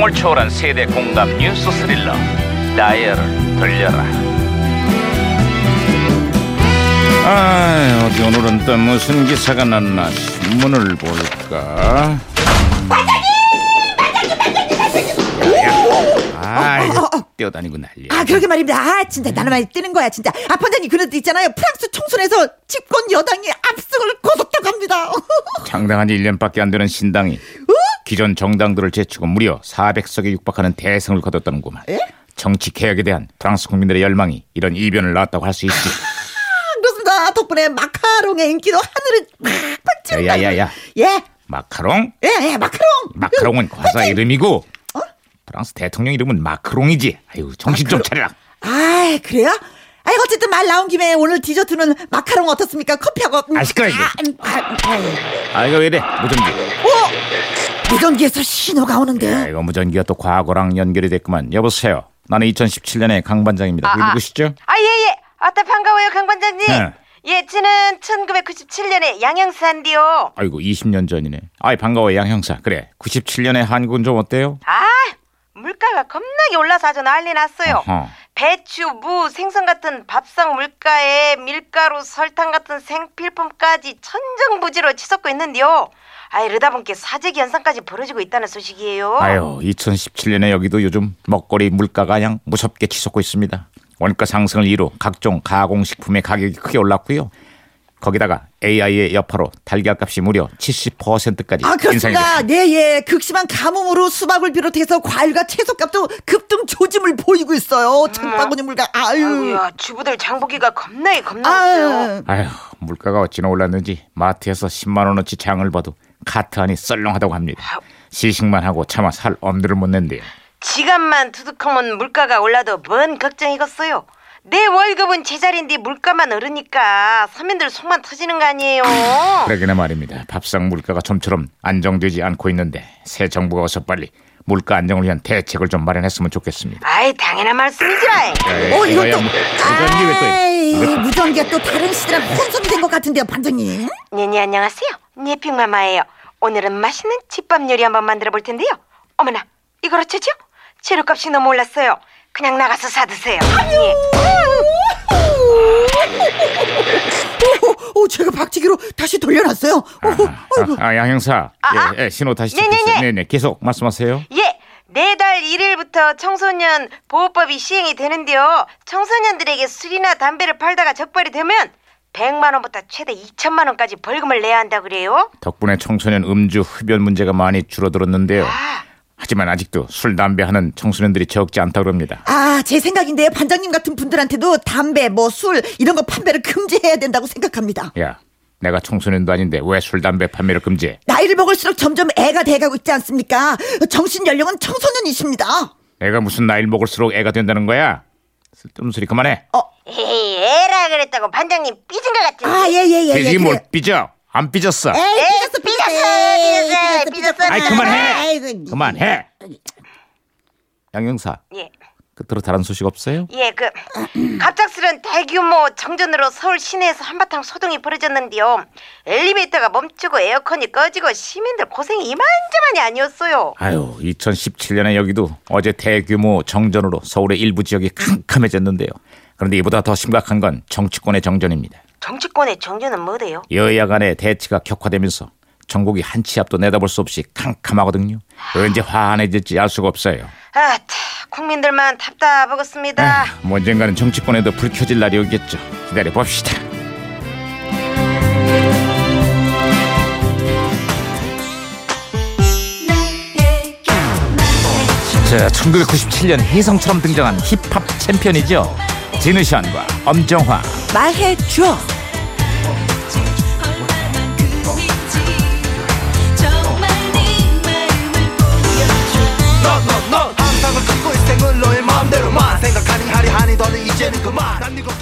감동을 초월한 세대 공감 뉴스 스릴러 다이얼을 돌려라 아 어디 오늘은 또 무슨 기사가 났나 신문을 볼까 아이 뛰어다니고 난리야 아 그러게 말입니다. 아 진짜 나는 많이 뜨는 거야 진짜. 아 반장님 그래도 있잖아요. 프랑스 총선에서 집권 여당이 압승을 거뒀다고 합니다. 장당한 지 1년밖에 안 되는 신당이 기존 정당들을 제치고 무려 400석에 육박하는 대승을 거뒀다는구만 에? 정치 개혁에 대한 프랑스 국민들의 열망이 이런 이변을 낳았다고 할 수 있지 아, 그렇습니다. 덕분에 마카롱의 인기도 하늘을 팍 펼칩니다. 야야야야 예, 마카롱? 예, 예, 마카롱. 마카롱은 과자 이름이고 어? 프랑스 대통령 이름은 마크롱이지 아유 정신 좀 차려라 아 그래요? 아이 어쨌든 말 나온 김에 오늘 디저트는 마카롱 어떻습니까? 커피하고. 음, 아, 시끄러, 이제. 아, 아, 아, 아 이거 왜 이래 무전기 어? 무전기에서 신호가 오는데. 아, 이거 무전기가 또 과거랑 연결이 됐구만 여보세요 나는 2017년의 강 반장입니다 여기 누구시죠? 아, 예, 예. 아따, 반가워요, 강 반장님. 네. 예, 저는 1997년에 양형사인데요. 아이고 20년 전이네 아이 반가워 양 형사 그래 97년의 한국은 좀 어때요? 아, 물가가 겁나게 올라서 아주 난리 났어요. 어허. 배추, 무, 생선 같은 밥상 물가에 밀가루, 설탕 같은 생필품까지 천정부지로 치솟고 있는데요. 아, 이러다 보니까 사재기 현상까지 벌어지고 있다는 소식이에요. 아유 2017년에 여기도 요즘 먹거리 물가가 그냥 무섭게 치솟고 있습니다 원가 상승을 이루 각종 가공식품의 가격이 크게 올랐고요 거기다가 AI의 여파로 달걀값이 무려 70%까지 아 인상이 그렇습니다. 됐습니다 네, 예. 극심한 가뭄으로 수박을 비롯해서 과일과 채소값도 급등 조짐을 보이고 있어요. 장바구니 물가. 아유. 아이고야, 주부들 장보기가 겁나게 겁나겠어요. 아유. 물가가 어찌나 올랐는지 마트에서 10만 원어치 장을 봐도 카트 안이 썰렁하다고 합니다 시식만 하고 차마 살 엄두를 못 낸대요 지갑만 두둑하면 물가가 올라도 뭔 걱정이겠어요. 내 월급은 제자리인데 물가만 오르니까 서민들 속만 터지는 거 아니에요. 그러기나 말입니다 밥상 물가가 좀처럼 안정되지 않고 있는데 새 정부가 어서 빨리 물가 안정을 위한 대책을 좀 마련했으면 좋겠습니다 아이 당연한 말씀이지라. 어, 뭐, 무전기 왜또 아이, 이거- 무전기가 또 다른 시대랑 혼선이 된 것 같은데요, 반장님. 네네 안녕하세요. 네핑마마예요. 오늘은 맛있는 집밥 요리 한번 만들어 볼 텐데요. 어머나 이걸 어쩌죠? 재료값이 너무 올랐어요. 그냥 나가서 사 드세요. 예. 오, 오, 제가 박치기로 다시 돌려놨어요. 오, 아이고. 아, 양 형사 아, 예, 예, 신호 다시 네네네. 네네 계속 말씀하세요 예, 내달 1일부터 청소년 보호법이 시행이 되는데요. 청소년들에게 술이나 담배를 팔다가 적발이 되면 100만 원부터 최대 2천만 원까지 벌금을 내야 한다 그래요. 덕분에 청소년 음주 흡연 문제가 많이 줄어들었는데요 아, 하지만 아직도 술 담배 하는 청소년들이 적지 않다고 합니다 아, 제 생각인데요. 반장님 같은 분들한테도 담배, 뭐 술 이런 거 판매를 금지해야 된다고 생각합니다. 야 내가 청소년도 아닌데 왜 술 담배 판매를 금지해 나이를 먹을수록 점점 애가 돼가고 있지 않습니까? 정신 연령은 청소년이십니다. 내가 무슨 나이를 먹을수록 애가 된다는 거야 쓸데없는 소리 그만해 어, 에이, 에라 그랬다고 반장님 삐진 것 같은데. 아, 예, 예, 예. 예, 뭘 그래. 삐져 안 삐졌어 에이, 삐졌어, 삐졌어. 삐졌어, 삐졌어, 삐졌어. 아이 그만해 아이고. 그만해 양형사 예. 끝으로 다른 소식 없어요? 예, 그 갑작스런 대규모 정전으로 서울 시내에서 한바탕 소동이 벌어졌는데요. 엘리베이터가 멈추고 에어컨이 꺼지고 시민들 고생이 이만저만이 아니었어요. 아유 2017년에 여기도 어제 대규모 정전으로 서울의 일부 지역이 캄캄해졌는데요 그런데 이보다 더 심각한 건 정치권의 정전입니다 정치권의 정전은 뭐래요? 여야 간의 대치가 격화되면서 전국이 한 치 앞도 내다볼 수 없이 캄캄하거든요. 언제 화한해질지 알 수가 없어요. 아, 타, 국민들만 답답하겠습니다. 에휴, 뭐 언젠가는 정치권에도 불 켜질 날이 오겠죠. 기다려 봅시다. 자, 1997년 혜성처럼 등장한 힙합 챔피언이죠. 진우션과 엄정화. 말해줘. Atlántico